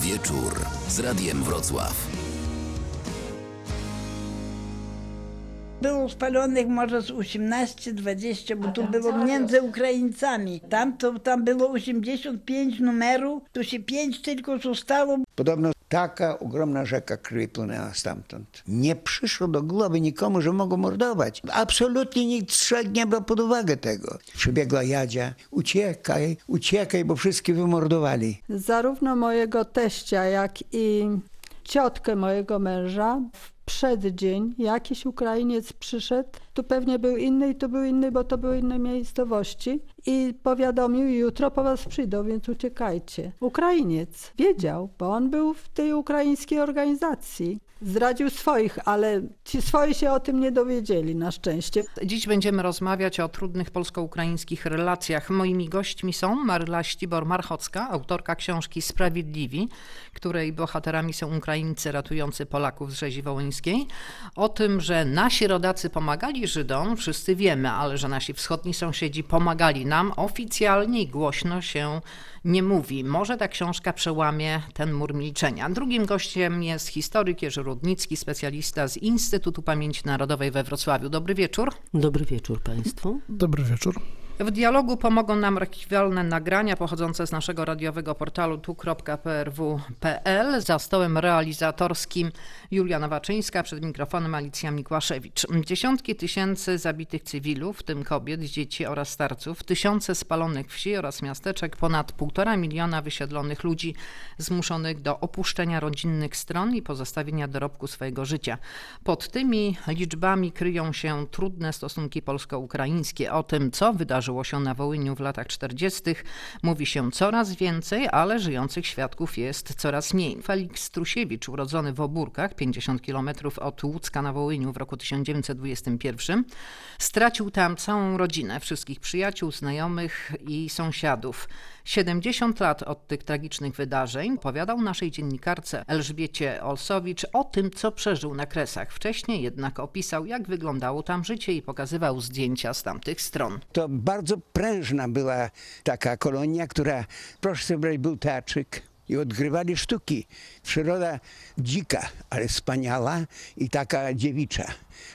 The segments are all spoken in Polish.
Wieczór z Radiem Wrocław. Było spalonych może z 18-20, bo tu było między Ukraińcami. Tam, to, tam było 85 numerów, tu się 5 tylko zostało. Podobno taka ogromna rzeka krwi płynęła stamtąd. Nie przyszło do głowy nikomu, że mogą mordować. Absolutnie nikt szedł nie brał pod uwagę tego. Przybiegła Jadzia, uciekaj, uciekaj, bo wszystkich wymordowali. Zarówno mojego teścia, jak i ciotkę mojego męża w przeddzień jakiś Ukrainiec przyszedł, tu pewnie był inny i tu był inny, bo to były inne miejscowości i powiadomił, jutro po was przyjdą, więc uciekajcie. Ukrainiec wiedział, bo on był w tej ukraińskiej organizacji. Zdradził swoich, ale ci swoi się o tym nie dowiedzieli na szczęście. Dziś będziemy rozmawiać o trudnych polsko-ukraińskich relacjach. Moimi gośćmi są Maryla Ścibor-Marchocka, autorka książki Sprawiedliwi, której bohaterami są Ukraińcy ratujący Polaków z rzezi wołyńskiej. O tym, że nasi rodacy pomagali Żydom, wszyscy wiemy, ale że nasi wschodni sąsiedzi pomagali nam, oficjalnie i głośno się nie mówi. Może ta książka przełamie ten mur milczenia. Drugim gościem jest historyk Jerzy Rudnicki, specjalista z Instytutu Pamięci Narodowej we Wrocławiu. Dobry wieczór. Dobry wieczór Państwu. Dobry wieczór. W dialogu pomogą nam archiwalne nagrania pochodzące z naszego radiowego portalu tu.prw.pl. Za stołem realizatorskim Julia Nowaczyńska, przed mikrofonem Alicja Mikłaszewicz. Dziesiątki tysięcy zabitych cywilów, w tym kobiet, dzieci oraz starców, tysiące spalonych wsi oraz miasteczek, ponad półtora miliona wysiedlonych ludzi zmuszonych do opuszczenia rodzinnych stron i pozostawienia dorobku swojego życia. Pod tymi liczbami kryją się trudne stosunki polsko-ukraińskie. O tym, co wydarzyło się na Wołyniu w latach 40., mówi się coraz więcej, ale żyjących świadków jest coraz mniej. Felix Strusiewicz, urodzony w Obórkach, 50 km od Łódzka na Wołyniu w roku 1921, stracił tam całą rodzinę, wszystkich przyjaciół, znajomych i sąsiadów. 70 lat od tych tragicznych wydarzeń opowiadał naszej dziennikarce Elżbiecie Olsowicz o tym, co przeżył na Kresach. Wcześniej jednak opisał, jak wyglądało tam życie i pokazywał zdjęcia z tamtych stron. To bardzo prężna była taka kolonia, która, proszę sobie był teatrzyk i odgrywali sztuki. Przyroda dzika, ale wspaniała i taka dziewicza.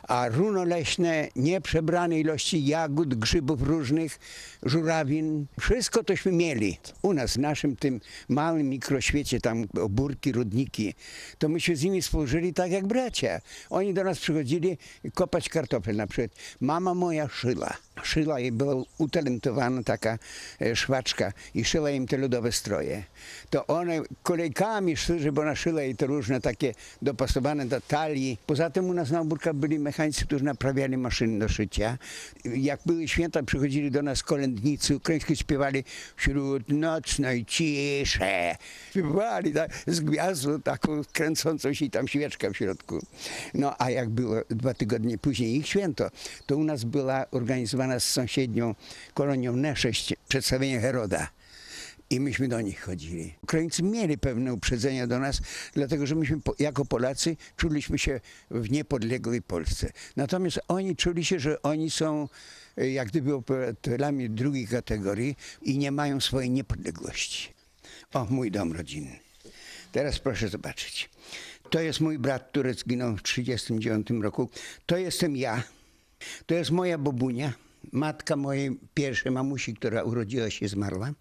A runo leśne, nieprzebrane ilości jagód, grzybów różnych, żurawin, wszystko tośmy mieli. U nas, w naszym tym małym mikroświecie, tam obórki, rudniki, to myśmy z nimi współżyli tak jak bracia. Oni do nas przychodzili kopać kartofle na przykład. Mama moja szyla. Szyla i była utalentowana taka e, szwaczka i szyła im te ludowe stroje. To one kolejkami szły, żeby ona szyła i to różne takie dopasowane do talii. Poza tym u nas na obórkach byli mechanicy, którzy naprawiali maszyny do szycia. Jak były święta, przychodzili do nas kolędnicy ukraińscy, śpiewali wśród nocnej ciszy. Śpiewali tak, z gwiazdą taką kręcącą się i tam świeczka w środku. No a jak było dwa tygodnie później ich święto, to u nas była organizowana z sąsiednią kolonią N6 przedstawienie Heroda. I myśmy do nich chodzili. Ukraińcy mieli pewne uprzedzenia do nas, dlatego że myśmy jako Polacy czuliśmy się w niepodległej Polsce. Natomiast oni czuli się, że oni są e, jak gdyby obywatelami drugiej kategorii i nie mają swojej niepodległości. O, mój dom rodzinny. Teraz proszę zobaczyć. To jest mój brat, który zginął w 1939 roku. To jestem ja. To jest moja babunia matka mojej pierwszej mamusi, która urodziła się, zmarła.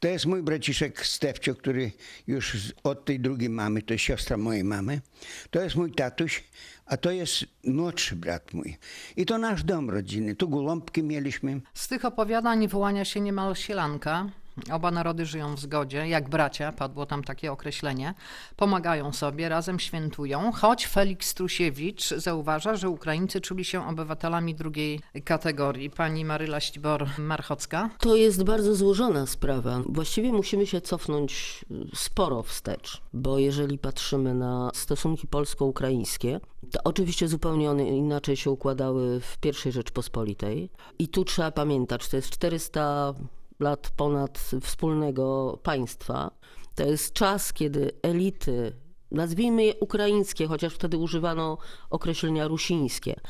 To jest mój braciszek Stefcio, który już od tej drugiej mamy, to jest siostra mojej mamy. To jest mój tatuś, a to jest młodszy brat mój. I to nasz dom rodzinny. Tu gołąbki mieliśmy. Z tych opowiadań wyłania się niemal sielanka. Oba narody żyją w zgodzie, jak bracia, padło tam takie określenie. Pomagają sobie, razem świętują, choć Felix Strusiewicz zauważa, że Ukraińcy czuli się obywatelami drugiej kategorii. Pani Maryla Ścibor-Marchocka. To jest bardzo złożona sprawa. Właściwie musimy się cofnąć sporo wstecz, bo jeżeli patrzymy na stosunki polsko-ukraińskie, to oczywiście zupełnie one inaczej się układały w I Rzeczpospolitej. I tu trzeba pamiętać, to jest 400 lat ponad wspólnego państwa. To jest czas, kiedy elity, nazwijmy je ukraińskie, chociaż wtedy używano określenia rusińskie,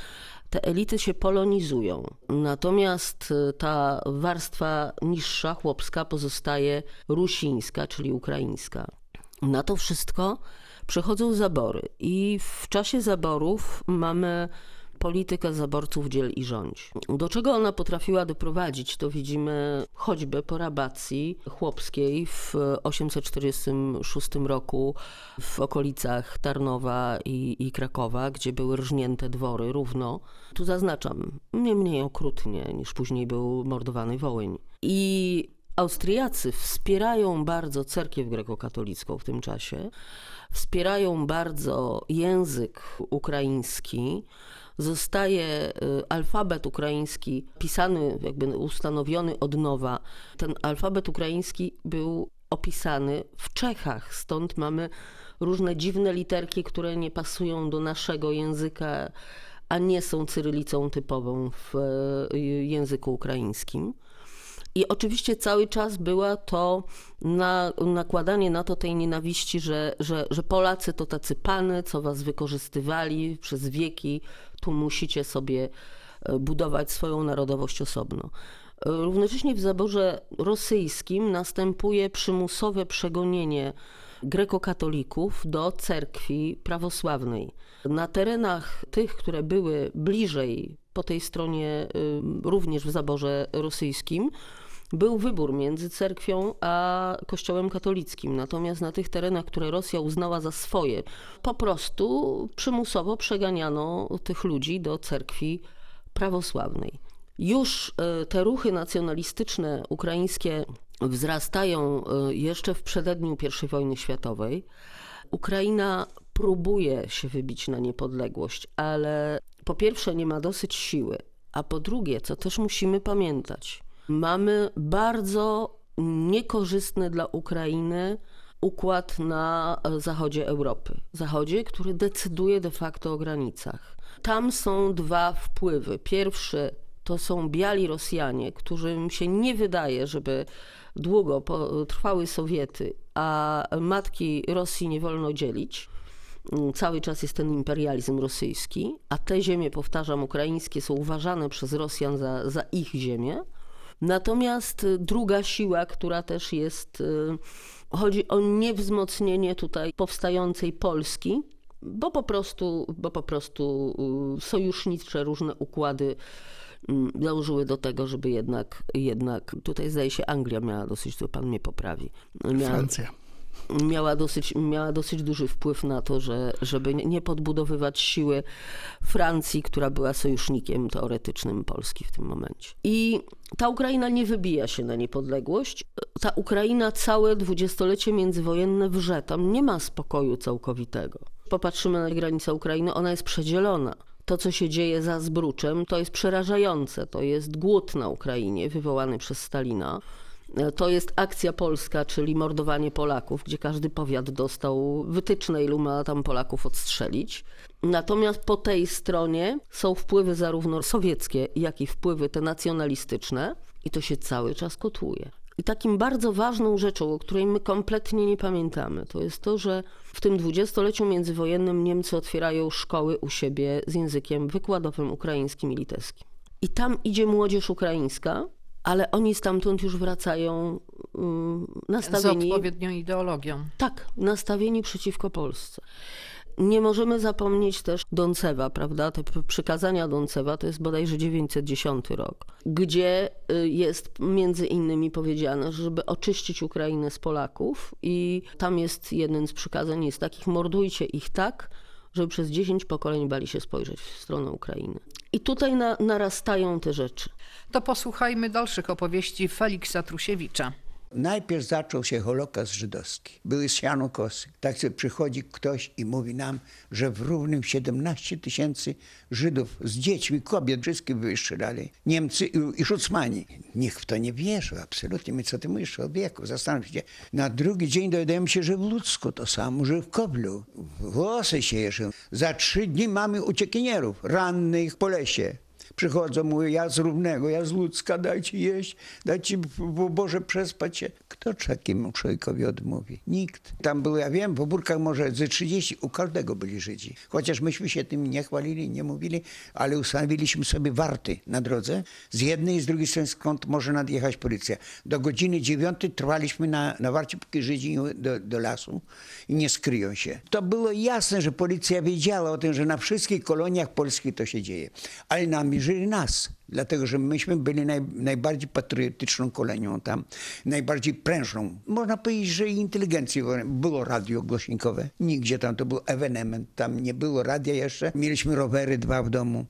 te elity się polonizują. Natomiast ta warstwa niższa, chłopska, pozostaje rusińska, czyli ukraińska. Na to wszystko przychodzą zabory i w czasie zaborów mamy politykę zaborców dziel i rządź. Do czego ona potrafiła doprowadzić, to widzimy choćby po rabacji chłopskiej w 846 roku w okolicach Tarnowa i, i Krakowa, gdzie były rżnięte dwory równo. Tu zaznaczam, nie mniej okrutnie niż później był mordowany Wołyń. I Austriacy wspierają bardzo cerkiew grekokatolicką w tym czasie, wspierają bardzo język ukraiński. Zostaje y, alfabet ukraiński pisany, jakby ustanowiony od nowa. Ten alfabet ukraiński był opisany w Czechach, stąd mamy różne dziwne literki, które nie pasują do naszego języka, a nie są cyrylicą typową w y, języku ukraińskim. I oczywiście cały czas była to na, nakładanie na to tej nienawiści, że, że, że Polacy to tacy pany, co was wykorzystywali przez wieki, tu musicie sobie e, budować swoją narodowość osobno. E, Równocześnie w zaborze rosyjskim następuje przymusowe przegonienie grekokatolików do cerkwi prawosławnej. Na terenach tych, które były bliżej po tej stronie, y, również w zaborze rosyjskim, był wybór między cerkwią a kościołem katolickim. Natomiast na tych terenach, które Rosja uznała za swoje, po prostu przymusowo przeganiano tych ludzi do cerkwi prawosławnej. Już y, te ruchy nacjonalistyczne ukraińskie wzrastają y, jeszcze w przededniu I wojny światowej. Ukraina próbuje się wybić na niepodległość, ale po pierwsze nie ma dosyć siły, a po drugie, co też musimy pamiętać, mamy bardzo niekorzystny dla Ukrainy układ na zachodzie Europy. Zachodzie, który decyduje de facto o granicach. Tam są dwa wpływy. Pierwszy to są biali Rosjanie, którym się nie wydaje, żeby długo trwały Sowiety, a matki Rosji nie wolno dzielić. Cały czas jest ten imperializm rosyjski, a te ziemie, powtarzam, ukraińskie są uważane przez Rosjan za, za ich ziemię. Natomiast y, druga siła, która też jest, y, chodzi o niewzmocnienie tutaj powstającej Polski, bo po prostu, bo po prostu y, sojusznicze różne układy mm, dążyły do tego, żeby jednak, jednak tutaj zdaje się Anglia miała dosyć, tu pan mnie poprawi, miała, Francja. Miała dosyć, miała dosyć duży wpływ na to, że, żeby nie- podbudowywać siły Francji, która była sojusznikiem teoretycznym Polski w tym momencie. I ta Ukraina nie wybija się na niepodległość. Ta Ukraina całe dwudziestolecie międzywojenne wrze. Tam nie ma spokoju całkowitego. Popatrzymy na granicę Ukrainy, ona jest przedzielona. To, co się dzieje za Zbruczem, to jest przerażające. To jest głód na Ukrainie wywołany przez Stalina. To jest akcja polska, czyli mordowanie Polaków, gdzie każdy powiat dostał wytyczne, ilu ma tam Polaków odstrzelić. Natomiast po tej stronie są wpływy zarówno sowieckie, jak i wpływy te nacjonalistyczne, i to się cały czas kotłuje. I takim bardzo ważną rzeczą, o której my kompletnie nie pamiętamy, to jest to, że w tym dwudziestoleciu międzywojennym Niemcy otwierają szkoły u siebie z językiem wykładowym ukraińskim i litewskim. I tam idzie młodzież ukraińska, ale oni stamtąd już wracają mm, Z nastawieni. odpowiednią ideologią. Tak, nastawieni przeciwko Polsce. Nie możemy zapomnieć też Doncewa, prawda? Te przykazania Doncewa to jest bodajże 910 rok, gdzie y, jest między innymi powiedziane, żeby oczyścić Ukrainę z Polaków i tam jest jeden z przykazań jest takich, mordujcie ich tak, żeby przez 10 pokoleń bali się spojrzeć w stronę Ukrainy. I tutaj na, narastają te rzeczy. To posłuchajmy dalszych opowieści Feliksa Trusiewicza. Najpierw zaczął się Holokaust żydowski. Były siano kosy. Tak sobie przychodzi ktoś i mówi nam, że w równym 17 tysięcy Żydów z dziećmi, kobiet, wszystkich wystrzelali. Niemcy i, i Szucmani. Nikt w to nie wierzył, absolutnie. My co ty mówisz, człowieku? Zastanów się. Na drugi dzień dowiadujemy się, że w Ludzku to samo, że w Koblu. Włosy się jeżą. Za trzy dni mamy uciekinierów, rannych po lesie. Przychodzą, mówią, ja z Równego, ja z Łódzka, dajcie jeść, dajcie, bo Boże, przespać się. Kto takiemu człowiekowi odmówi? Nikt. Tam było, ja wiem, w Burkach może ze 30, u każdego byli Żydzi. Chociaż myśmy się tym nie chwalili, nie mówili, ale ustanowiliśmy sobie warty na drodze. Z jednej i z drugiej strony, skąd może nadjechać policja. Do godziny dziewiątej trwaliśmy na, na warcie, póki Żydzi do, do lasu i nie skryją się. To było jasne, że policja wiedziała o tym, że na wszystkich koloniach polskich to się dzieje. Ale namierzyli nas. Dlatego, że myśmy byli naj, najbardziej patriotyczną kolonią tam, najbardziej prężną. Można powiedzieć, że inteligencji było radio głośnikowe. Nigdzie tam to był ewenement. Tam nie było radia jeszcze. Mieliśmy rowery dwa w domu.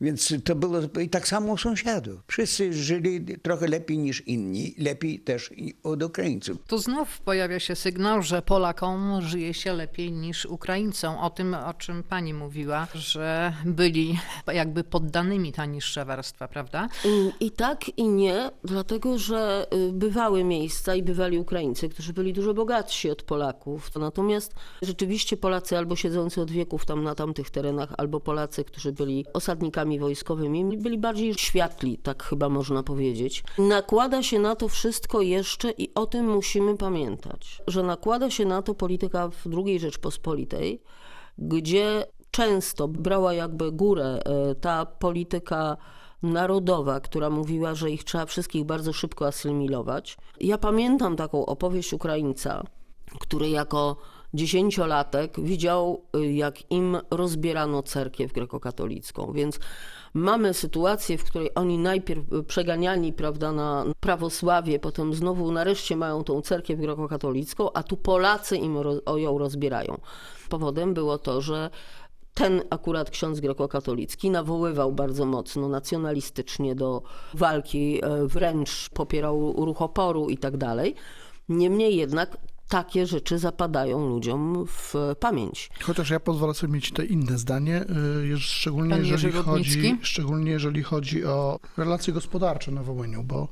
Więc to było i tak samo u sąsiadów. Wszyscy żyli trochę lepiej niż inni. Lepiej też od Ukraińców. Tu znów pojawia się sygnał, że Polakom żyje się lepiej niż Ukraińcom. O tym, o czym pani mówiła, że byli jakby poddanymi ta niższa warstwa, prawda? I, I tak, i nie, dlatego że y, bywały miejsca i bywali Ukraińcy, którzy byli dużo bogatsi od Polaków. Natomiast rzeczywiście Polacy albo siedzący od wieków tam na tamtych terenach, albo Polacy, którzy byli osadnikami wojskowymi, byli bardziej światli, tak chyba można powiedzieć. Nakłada się na to wszystko jeszcze i o tym musimy pamiętać, że nakłada się na to polityka w II Rzeczpospolitej, gdzie często brała jakby górę e, ta polityka narodowa, która mówiła, że ich trzeba wszystkich bardzo szybko asymilować. Ja pamiętam taką opowieść Ukraińca, który jako dziesięciolatek widział, y, jak im rozbierano cerkiew grekokatolicką. Więc mamy sytuację, w której oni najpierw przeganiani prawda, na prawosławie, potem znowu nareszcie mają tą cerkiew grekokatolicką, a tu Polacy im ją rozbierają. Powodem było to, że ten akurat ksiądz grekokatolicki nawoływał bardzo mocno nacjonalistycznie do walki, e, wręcz popierał ruch oporu i tak dalej. Niemniej jednak takie rzeczy zapadają ludziom w pamięć. Chociaż ja pozwolę sobie mieć te inne zdanie, y, szczególnie jeżeli, chodzi, szczególnie jeżeli chodzi o relacje gospodarcze na Wołyniu, bo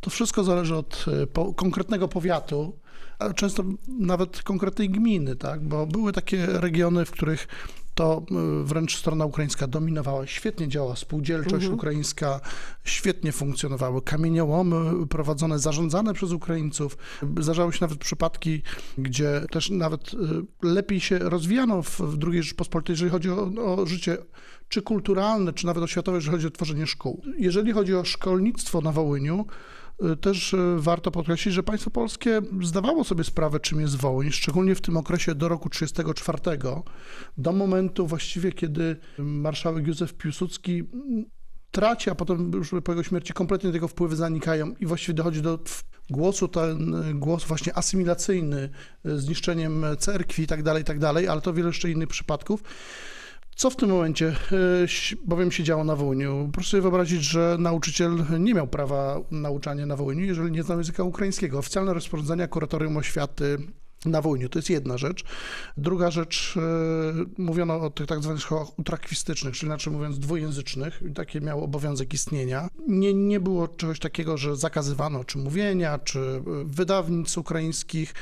to wszystko zależy od y, po, konkretnego powiatu, a często nawet konkretnej gminy, tak? bo były takie regiony, w których to y, wręcz strona ukraińska dominowała. Świetnie działa spółdzielczość Mhm. ukraińska, świetnie funkcjonowały kamieniołomy prowadzone, zarządzane przez Ukraińców. Zdarzały się nawet przypadki, gdzie też nawet y, lepiej się rozwijano w, w II Rzeczpospolitej, jeżeli chodzi o, o życie czy kulturalne, czy nawet oświatowe, jeżeli chodzi o tworzenie szkół. Jeżeli chodzi o szkolnictwo na Wołyniu, też y, warto podkreślić, że państwo polskie zdawało sobie sprawę, czym jest Wołyń, szczególnie w tym okresie do roku 1934, do momentu właściwie, kiedy marszałek Józef Piłsudski traci, a potem już po jego śmierci kompletnie tego wpływy zanikają i właściwie dochodzi do głosu, ten y, głos właśnie asymilacyjny, y, zniszczeniem cerkwi i tak dalej, tak dalej, ale to wiele jeszcze innych przypadków. Co w tym momencie ś- bowiem się działo na Wołyniu? Proszę sobie wyobrazić, że nauczyciel nie miał prawa nauczania na Wołyniu, jeżeli nie znał języka ukraińskiego. Oficjalne rozporządzenia kuratorium oświaty na Wołyniu. To jest jedna rzecz. Druga rzecz, y, mówiono o tych tak zwanych szkołach utrakwistycznych, czyli inaczej mówiąc dwujęzycznych. Takie miało obowiązek istnienia. Nie, nie było czegoś takiego, że zakazywano czy mówienia, czy y, wydawnic ukraińskich.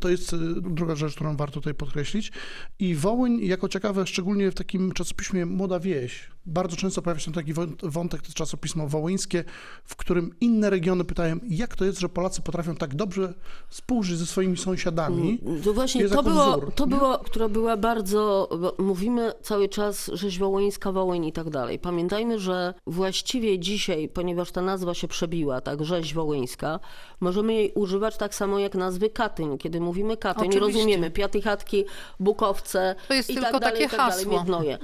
To jest y, druga rzecz, którą warto tutaj podkreślić. I Wołyń, jako ciekawe, szczególnie w takim czasopiśmie Młoda Wieś, bardzo często pojawia się taki wą- wątek, to czasopismo wołyńskie, w którym inne regiony pytają, jak to jest, że Polacy potrafią tak dobrze współżyć ze swoimi sąsiadami. To właśnie to było, wzór, to było, która była bardzo, mówimy cały czas rzeź wołyńska, Wołyń i tak dalej. Pamiętajmy, że właściwie dzisiaj, ponieważ ta nazwa się przebiła, tak, rzeź wołyńska, możemy jej używać tak samo jak nazwy Katyń. Kiedy mówimy Katyń, Oczywiście. rozumiemy Piaty Chatki, Bukowce To jest i tylko tak dalej, takie i tak dalej, hasło. Miednoje.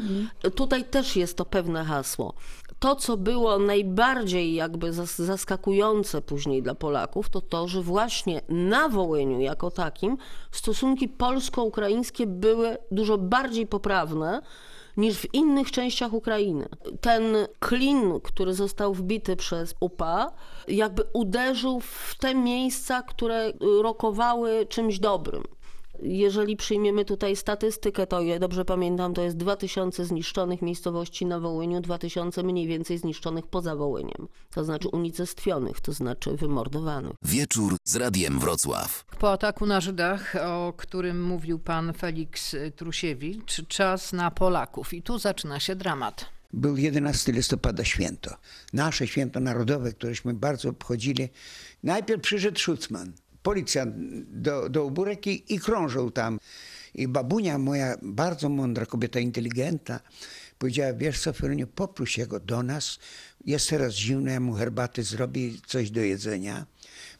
Tutaj też jest to pewne hasło. To, co było najbardziej jakby zas- zaskakujące później dla Polaków, to to, że właśnie na Wołyniu jako takim stosunki polsko-ukraińskie były dużo bardziej poprawne niż w innych częściach Ukrainy. Ten klin, który został wbity przez UPA, jakby uderzył w te miejsca, które rokowały czymś dobrym. Jeżeli przyjmiemy tutaj statystykę, to ja dobrze pamiętam, to jest 2000 zniszczonych miejscowości na Wołyniu, 2000 mniej więcej zniszczonych poza Wołyniem. To znaczy unicestwionych, to znaczy wymordowanych. Wieczór z Radiem Wrocław. Po ataku na Żydach, o którym mówił pan Felix Trusiewicz, czas na Polaków. I tu zaczyna się dramat. Był 11 listopada święto. Nasze święto narodowe, któreśmy bardzo obchodzili. Najpierw przyszedł Szucman, policjant do, do i, krążył tam. I babunia moja, bardzo mądra kobieta, inteligentna, powiedziała, wiesz co, Firuniu, poproś jego do nas. Jest teraz zimno, ja mu herbaty zrobię, coś do jedzenia,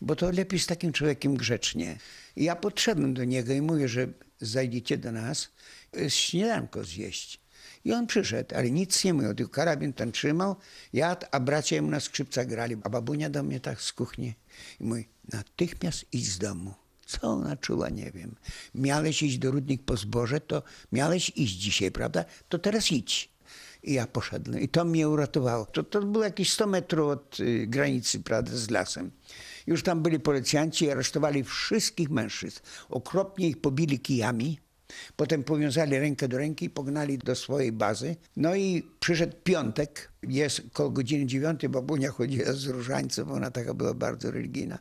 bo to lepiej z takim człowiekiem grzecznie. I ja podszedłem do niego i mówię, że zajdziecie do nas, y, śniadanko zjeść. I on przyszedł, ale nic nie mówił, tylko karabin ten trzymał, jadł, a bracia jemu na skrzypcach grali. A babunia do mnie tak z kuchni i mówi, natychmiast idź z domu. Co ona czuła, nie wiem. Miałeś iść do Rudnik po zboże, to miałeś iść dzisiaj, prawda? To teraz idź. I ja poszedłem. I to mnie uratowało. To, to było jakieś 100 metrów od y, granicy, prawda, z lasem. Już tam byli policjanci i aresztowali wszystkich mężczyzn. Okropnie ich pobili kijami. Potem powiązali rękę do ręki i pognali do swojej bazy. No i przyszedł piątek, jest koło godziny dziewiątej, babunia chodziła z różańcem, ona taka była bardzo religijna.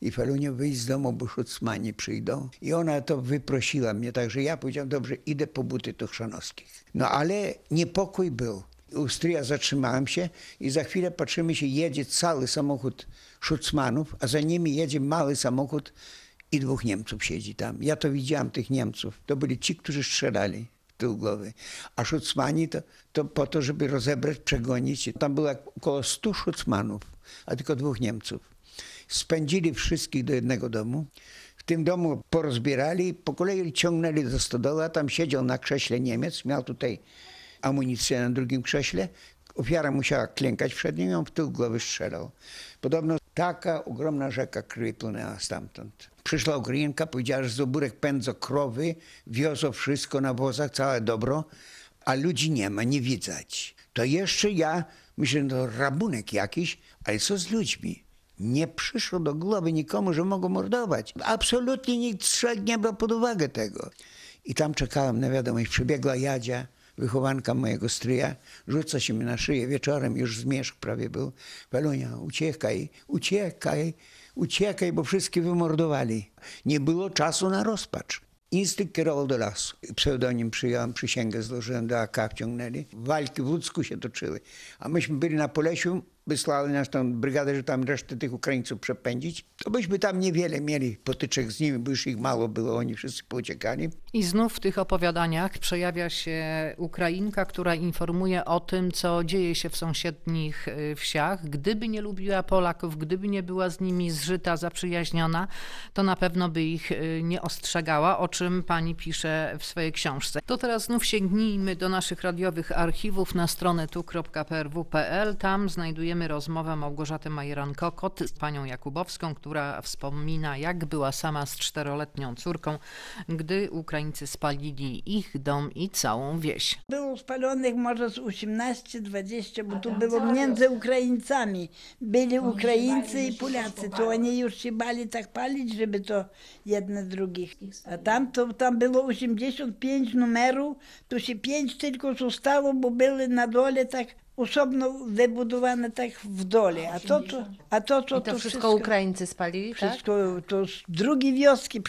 I Felunio wyjść z domu, bo szucmani przyjdą. I ona to wyprosiła mnie, także ja powiedziałem, dobrze, idę po buty Tuchszanowskich. No ale niepokój był. U stryja zatrzymałem się i za chwilę patrzymy się, jedzie cały samochód szucmanów, a za nimi jedzie mały samochód i dwóch Niemców siedzi tam. Ja to widziałem, tych Niemców. To byli ci, którzy strzelali w tył głowy. A szucmani to, to po to, żeby rozebrać, przegonić. Tam było około 100 szucmanów, a tylko dwóch Niemców. Spędzili wszystkich do jednego domu. W tym domu porozbierali, po kolei ciągnęli do stodoły, a tam siedział na krześle Niemiec, miał tutaj amunicję na drugim krześle. Ofiara musiała klękać przed nim on w tył głowy strzelał. Podobno taka ogromna rzeka płynęła stamtąd. Przyszła Ukrainka, powiedziała, że z obórek pędzą krowy, wiozą wszystko na wozach, całe dobro, a ludzi nie ma, nie widać. To jeszcze ja myślę, no rabunek jakiś, ale co z ludźmi? Nie przyszło do głowy nikomu, że mogą mordować. Absolutnie nikt nie brał pod uwagę tego. I tam czekałem na wiadomość. Przybiegła Jadzia, wychowanka mojego stryja, rzuca się mi na szyję. Wieczorem już zmierzch prawie był. Pelunia, uciekaj, uciekaj, uciekaj, bo wszystkich wymordowali. Nie było czasu na rozpacz. Instynkt kierował do lasu. Pseudonim przyjąłem, przysięgę złożyłem, do AK wciągnęli. Walki w Łódzku się toczyły. A myśmy byli na Polesiu, wysłali nas tą brygadę, że tam resztę tych Ukraińców przepędzić. To byśmy tam niewiele mieli potyczek z nimi, bo już ich mało było, oni wszyscy pouciekali. I znów w tych opowiadaniach przejawia się Ukrainka, która informuje o tym, co dzieje się w sąsiednich y, wsiach. Gdyby nie lubiła Polaków, gdyby nie była z nimi zżyta, zaprzyjaźniona, to na pewno by ich y, nie ostrzegała, o czym pani pisze w swojej książce. To teraz znów sięgnijmy do naszych radiowych archiwów na stronę tu.prw.pl. Tam znajdujemy rozmowę Małgorzaty Majeran-Kokot z panią Jakubowską, która wspomina, jak była sama z czteroletnią córką, gdy Ukraińcy spalili ich dom i całą wieś. Było spalonych może z 18-20, bo tu było między Ukraińcami. Byli Ukraińcy i Polacy, to oni już się bali tak palić, żeby to jedne drugich. A tam to tam było 85 numerów, to się 5 tylko zostało, bo były na dole tak osobno wybudowane tak w dole. A to, to, a to, to, I to, wszystko Ukraińcy spalili, tak? wszystko, to z drugiej wioski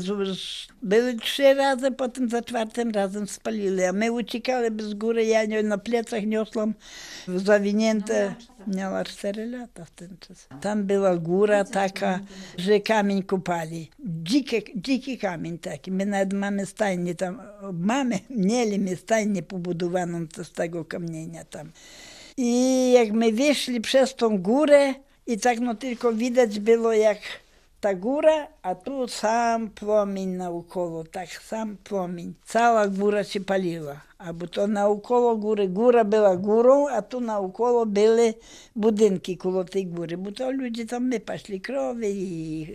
z, były trzy razy, potem za czwartym razem spalili. A my uciekali z góry, ja na plecach niosłam zawinięte. Miała 4 lata w ten czas. Tam była góra taka, że kamień kupali. Dziki, dziki kamień taki. My nawet mamy stajnię tam. Mamy, mieliśmy stajnię pobudowaną z tego kamienia tam. I jak my wyszli przez tą górę i tak no tylko widać było jak ta góra, a tu sam płomień naokoło, tak sam płomień. Cała góra się paliła. A bo to naokoło góry, góra była górą, a tu naokoło były budynki koło tej góry, bo to ludzie tam my krowy i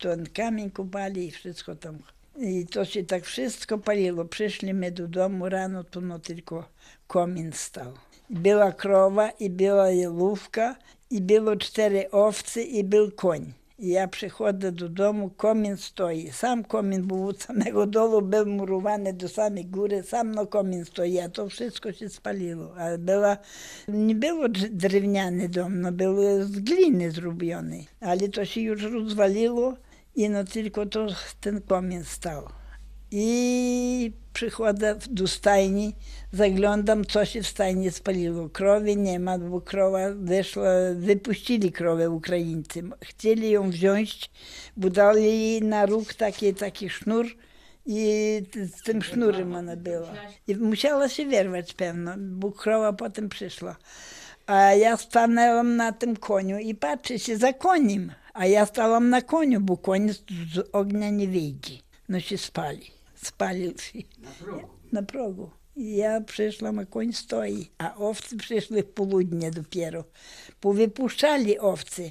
ten kamień kupali i wszystko tam. I to się tak wszystko paliło. Przyszli my do domu rano, to no tylko komin stał. Była krowa i była jelówka i było cztery owce i był koń. Przychodzę do domu, komin stoi. Sam komin był od samego dolu, był murowany do samej góry, sam no komin stoi, a to wszystko się spaliło. A była, nie było drz- drewniany dom, no był z gliny zrobiony, ale to się już rozwaliło i no tylko to ten komin stał. I przychodzę do stajni, zaglądam, co się w stajni spaliło. Krowy nie ma, bo krowa wyszła, wypuścili krowę Ukraińcy. Chcieli ją wziąć, bo dali jej na róg taki, taki sznur i z tym sznurem ona była. I musiała się wyrwać pewno, bo krowa potem przyszła. A ja stanęłam na tym koniu i patrzę się za koniem. A ja stałam na koniu, bo koń z ognia nie wyjdzie. No się spali. Spalił się. Na progu. I ja przyszłam, a koń stoi. A owce przyszły w południe dopiero. Powypuszczali owce.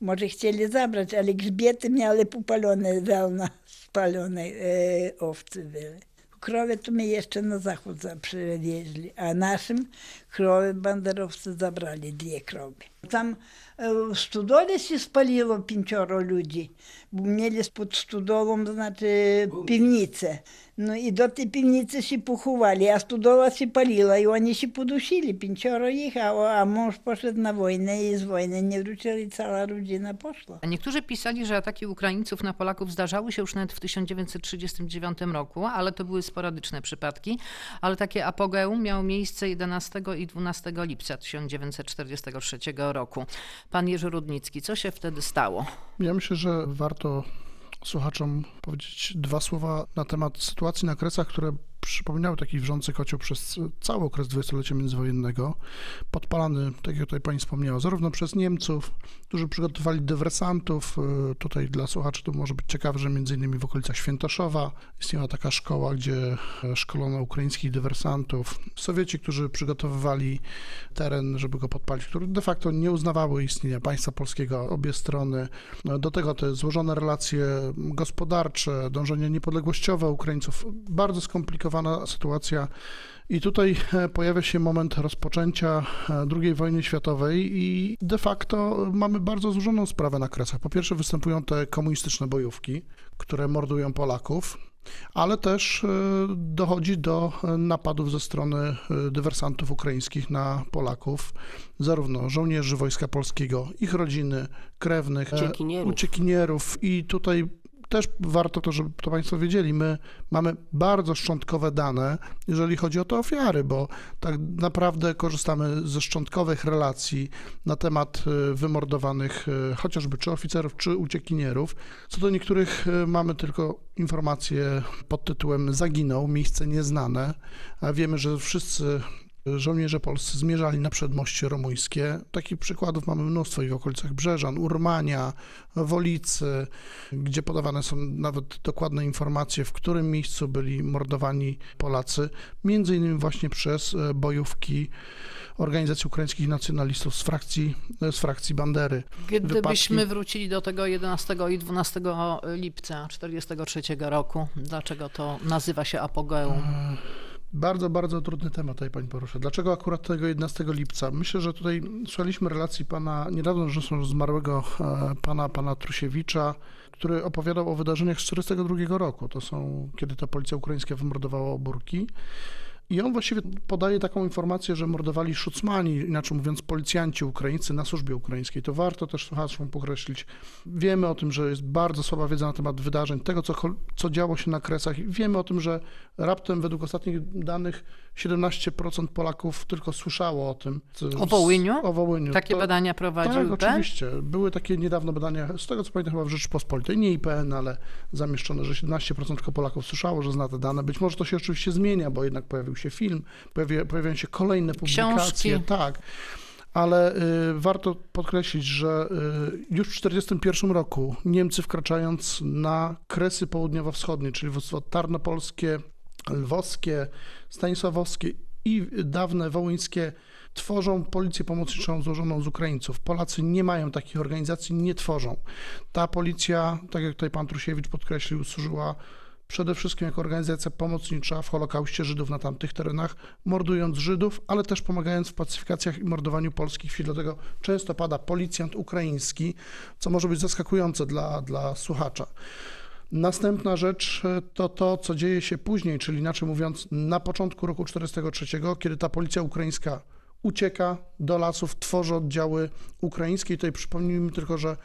Może chcieli zabrać, ale grzbiety miały popalone wełna, spalone e, owce były. Krowy to my jeszcze na zachód za- przywieźli, a naszym krowy banderowcy zabrali dwie krowy. W stodole się spaliło pięcioro ludzi, bo mieli pod stodolą, znaczy piwnicę. No i do tej piwnicy się pochowali, a stodola się paliła i oni się podusili, pięcioro ich, a, a mąż poszedł na wojnę i z wojny nie wrócili, cała rodzina poszła. Niektórzy pisali, że ataki Ukraińców na Polaków zdarzały się już nawet w 1939 roku, ale to były sporadyczne przypadki. Ale takie apogeum miało miejsce 11 i 12 lipca 1943 roku. Pan Jerzy Rudnicki, co się wtedy stało? Ja myślę, że warto słuchaczom powiedzieć dwa słowa na temat sytuacji na Kresach, które przypominały taki wrzący kocioł przez cały okres dwudziestolecia międzywojennego, podpalany, tak jak tutaj pani wspomniała, zarówno przez Niemców, którzy przygotowywali dywersantów. Y, Tutaj dla słuchaczy to może być ciekawe, że między innymi w okolicach Świętoszowa istniała taka szkoła, gdzie e, szkolono ukraińskich dywersantów. Sowieci, którzy przygotowywali teren, żeby go podpalić, które de facto nie uznawały istnienia państwa polskiego, obie strony. No, Do tego te złożone relacje gospodarcze, dążenia niepodległościowe Ukraińców, bardzo skomplikowana sytuacja. I tutaj e, pojawia się moment rozpoczęcia e, II wojny światowej i de facto mamy bardzo złożoną sprawę na Kresach. Po pierwsze występują te komunistyczne bojówki, które mordują Polaków, ale też e, dochodzi do napadów ze strony dywersantów ukraińskich na Polaków, zarówno żołnierzy Wojska Polskiego, ich rodziny, krewnych, Uciekinierów. uciekinierów i tutaj też warto to, żeby to Państwo wiedzieli, my mamy bardzo szczątkowe dane, jeżeli chodzi o te ofiary, bo tak naprawdę korzystamy ze szczątkowych relacji na temat e, wymordowanych e, chociażby czy oficerów, czy uciekinierów. Co do niektórych e, mamy tylko informacje pod tytułem zaginął, miejsce nieznane, a wiemy, że wszyscy żołnierze polscy zmierzali na przedmoście rumuńskie. Takich przykładów mamy mnóstwo i w okolicach Brzeżan, Urmania, Wolicy, gdzie podawane są nawet dokładne informacje, w którym miejscu byli mordowani Polacy, między innymi właśnie przez e, bojówki organizacji ukraińskich nacjonalistów z frakcji, e, z frakcji Bandery. Gdybyśmy Wypadki- wrócili do tego 11 i 12 lipca 1943 roku, dlaczego to nazywa się apogeum? Bardzo, bardzo trudny temat tutaj pani porusza. Dlaczego akurat tego 11 lipca? Myślę, że tutaj słuchaliśmy relacji pana, niedawno zresztą zmarłego e, pana, pana Trusiewicza, który opowiadał o wydarzeniach z 1942 roku. To są, kiedy to policja ukraińska wymordowała oburki. I on właściwie podaje taką informację, że mordowali szucmani, inaczej mówiąc policjanci ukraińscy na służbie ukraińskiej. To warto też słuchaczom podkreślić. Wiemy o tym, że jest bardzo słaba wiedza na temat wydarzeń, tego co, co działo się na Kresach. Wiemy o tym, że raptem według ostatnich danych 17% Polaków tylko słyszało o tym. O Wołyniu? O Wołyniu. Takie To- badania prowadził tak, oczywiście. Były takie niedawno badania, z tego co pamiętam chyba w Rzeczypospolitej, nie IPN, ale zamieszczone, że 17% tylko Polaków słyszało, że zna te dane. Być może to się oczywiście zmienia, bo jednak pojawił się film, pojawi, pojawiają się kolejne publikacje. Książki. Tak. Ale y, warto podkreślić, że y, już w 1941 roku Niemcy wkraczając na kresy południowo-wschodnie, czyli województwo tarnopolskie, lwowskie, stanisławowskie i dawne wołyńskie, tworzą policję pomocniczą złożoną z Ukraińców. Polacy nie mają takich organizacji, nie tworzą. Ta policja, tak jak tutaj pan Trusiewicz podkreślił, służyła przede wszystkim jako organizacja pomocnicza w Holokauście Żydów na tamtych terenach, mordując Żydów, ale też pomagając w pacyfikacjach i mordowaniu polskich wsi. Dlatego często pada policjant ukraiński, co może być zaskakujące dla, dla słuchacza. Następna rzecz e, to to, co dzieje się później, czyli inaczej mówiąc, na początku roku 1943, kiedy ta policja ukraińska ucieka do lasów, tworzy oddziały ukraińskie. I tutaj przypomnijmy tylko, że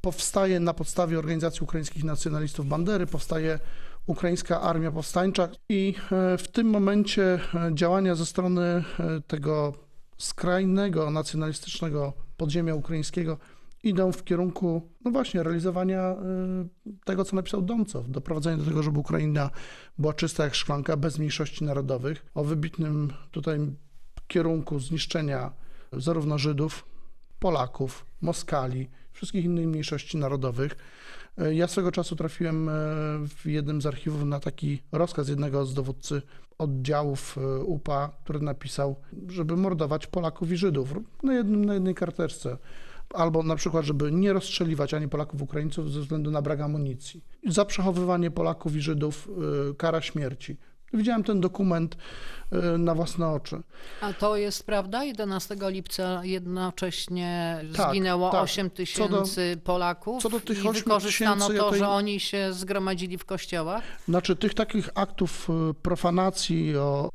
powstaje na podstawie organizacji ukraińskich nacjonalistów Bandery, powstaje ukraińska armia powstańcza i e, w tym momencie e, działania ze strony e, tego skrajnego, nacjonalistycznego podziemia ukraińskiego idą w kierunku, no właśnie, realizowania tego, co napisał Doncow, doprowadzenia do tego, żeby Ukraina była czysta jak szklanka, bez mniejszości narodowych, o wybitnym tutaj kierunku zniszczenia zarówno Żydów, Polaków, Moskali, wszystkich innych mniejszości narodowych. E, Ja swego czasu trafiłem e, w jednym z archiwów na taki rozkaz jednego z dowódcy oddziałów e, UPA, który napisał, żeby mordować Polaków i Żydów na, jednym, na jednej karteczce. Albo na przykład, żeby nie rozstrzeliwać ani Polaków, Ukraińców ze względu na brak amunicji. Za przechowywanie Polaków i Żydów kara śmierci. Widziałem ten dokument e, na własne oczy. A to jest prawda? 11 lipca jednocześnie Tak, zginęło tak. 8 Co tysięcy Polaków co do tych i 8 wykorzystano ja to, że oni się zgromadzili w kościołach? Znaczy tych takich aktów y, profanacji o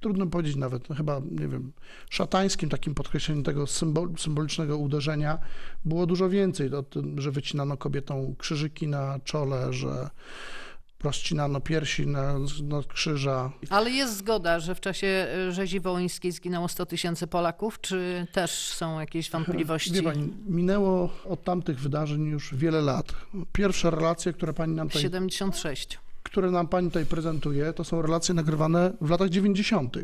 trudno powiedzieć nawet, no chyba, nie wiem, szatańskim takim podkreśleniem tego symbol, symbolicznego uderzenia było dużo więcej. O tym, że wycinano kobietom krzyżyki na czole, że rozcinano piersi na, na krzyża. Ale jest zgoda, że w czasie y, rzezi wołyńskiej zginęło 100 tysięcy Polaków, czy też są jakieś wątpliwości? Wie pani, minęło od tamtych wydarzeń już wiele lat. Pierwsze relacje, które pani nam tutaj 76. które nam pani tutaj prezentuje, to są relacje nagrywane w latach 90.,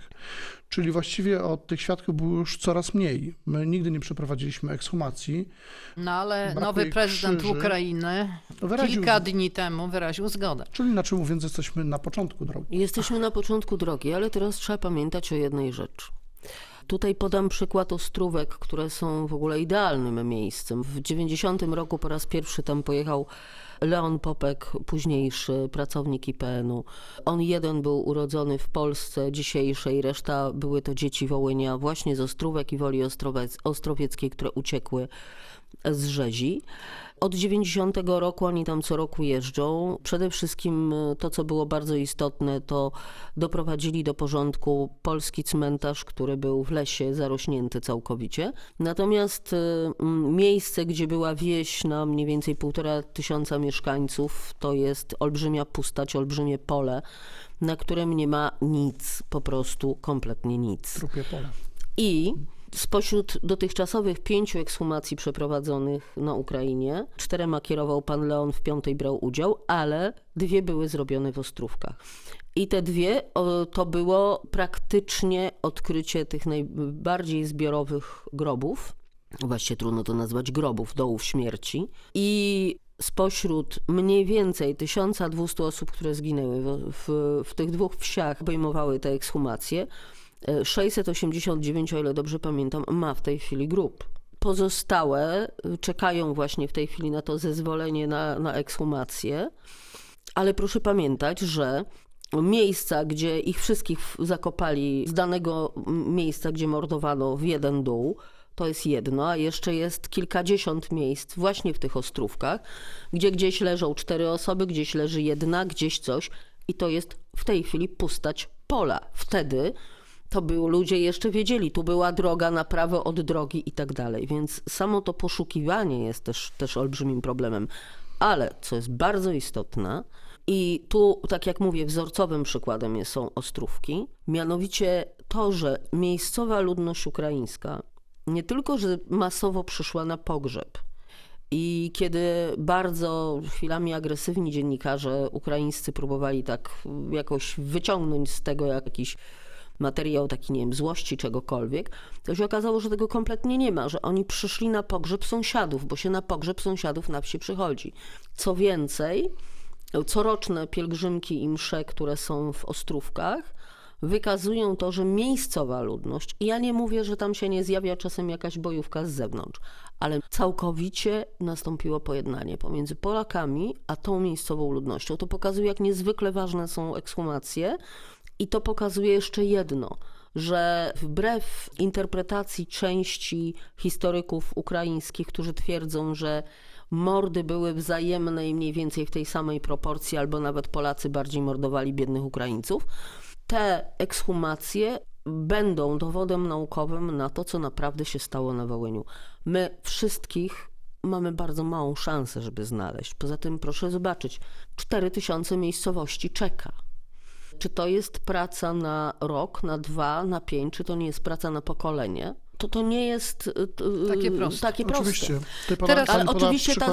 czyli właściwie od tych świadków było już coraz mniej. My nigdy nie przeprowadziliśmy ekshumacji. No ale Brakuje nowy prezydent krzyży. Ukrainy Wyraził- kilka dni temu wyraził zgodę. Czyli inaczej mówiąc, jesteśmy na początku drogi. Jesteśmy na początku drogi, ale teraz trzeba pamiętać o jednej rzeczy. Tutaj podam przykład Ostrówek, które są w ogóle idealnym miejscem. W 90 roku po raz pierwszy tam pojechał Leon Popek, późniejszy pracownik IPN-u. On jeden był urodzony w Polsce dzisiejszej, reszta były to dzieci Wołynia właśnie z Ostrówek i Woli Ostrowiec- Ostrowieckiej, które uciekły z rzezi. Od 90 roku oni tam co roku jeżdżą. Przede wszystkim y, to, co było bardzo istotne, to doprowadzili do porządku polski cmentarz, który był w lesie zarośnięty całkowicie. Natomiast mm, miejsce, gdzie była wieś na mniej więcej półtora tysiąca mieszkańców, to jest olbrzymia pustać, olbrzymie pole, na którym nie ma nic, po prostu kompletnie nic. Trupie pole. I spośród dotychczasowych pięciu ekshumacji przeprowadzonych na Ukrainie, czterema kierował pan Leon, w piątej brał udział, ale dwie były zrobione w Ostrówkach. I te dwie to było praktycznie odkrycie tych najbardziej zbiorowych grobów. Właściwie trudno to nazwać grobów, dołów śmierci. I spośród mniej więcej 1200 osób, które zginęły w, w, w tych dwóch wsiach, obejmowały te ekshumacje, 689, o ile dobrze pamiętam, ma w tej chwili grup. Pozostałe y, czekają właśnie w tej chwili na to zezwolenie na, na ekshumację, ale proszę pamiętać, że miejsca, gdzie ich wszystkich zakopali z danego miejsca, gdzie mordowano w jeden dół, to jest jedno, a jeszcze jest kilkadziesiąt miejsc właśnie w tych ostrówkach, gdzie gdzieś leżą cztery osoby, gdzieś leży jedna, gdzieś coś i to jest w tej chwili pustać pola. Wtedy to był, ludzie jeszcze wiedzieli, tu była droga na prawo od drogi i tak dalej, więc samo to poszukiwanie jest też, też olbrzymim problemem. Ale co jest bardzo istotne, i tu, tak jak mówię, wzorcowym przykładem są Ostrówki, mianowicie to, że miejscowa ludność ukraińska nie tylko, że masowo przyszła na pogrzeb, i kiedy bardzo chwilami agresywni dziennikarze ukraińscy próbowali tak jakoś wyciągnąć z tego jakiś materiał taki, nie wiem, złości, czegokolwiek, to się okazało, że tego kompletnie nie ma, że oni przyszli na pogrzeb sąsiadów, bo się na pogrzeb sąsiadów na wsi przychodzi. Co więcej, coroczne pielgrzymki i msze, które są w Ostrówkach, wykazują to, że miejscowa ludność, i ja nie mówię, że tam się nie zjawia czasem jakaś bojówka z zewnątrz, ale całkowicie nastąpiło pojednanie pomiędzy Polakami a tą miejscową ludnością. To pokazuje, jak niezwykle ważne są ekshumacje i to pokazuje jeszcze jedno, że wbrew interpretacji części historyków ukraińskich, którzy twierdzą, że mordy były wzajemne i mniej więcej w tej samej proporcji, albo nawet Polacy bardziej mordowali biednych Ukraińców, te ekshumacje będą dowodem naukowym na to, co naprawdę się stało na Wołyniu. My wszystkich mamy bardzo małą szansę, żeby znaleźć. Poza tym proszę zobaczyć, 4000 miejscowości czeka. Czy to jest praca na rok, na dwa, na pięć, czy to nie jest praca na pokolenie? To to nie jest y, y, Takie proste. Takie proste. Oczywiście. Teraz- Ale oczywiście ta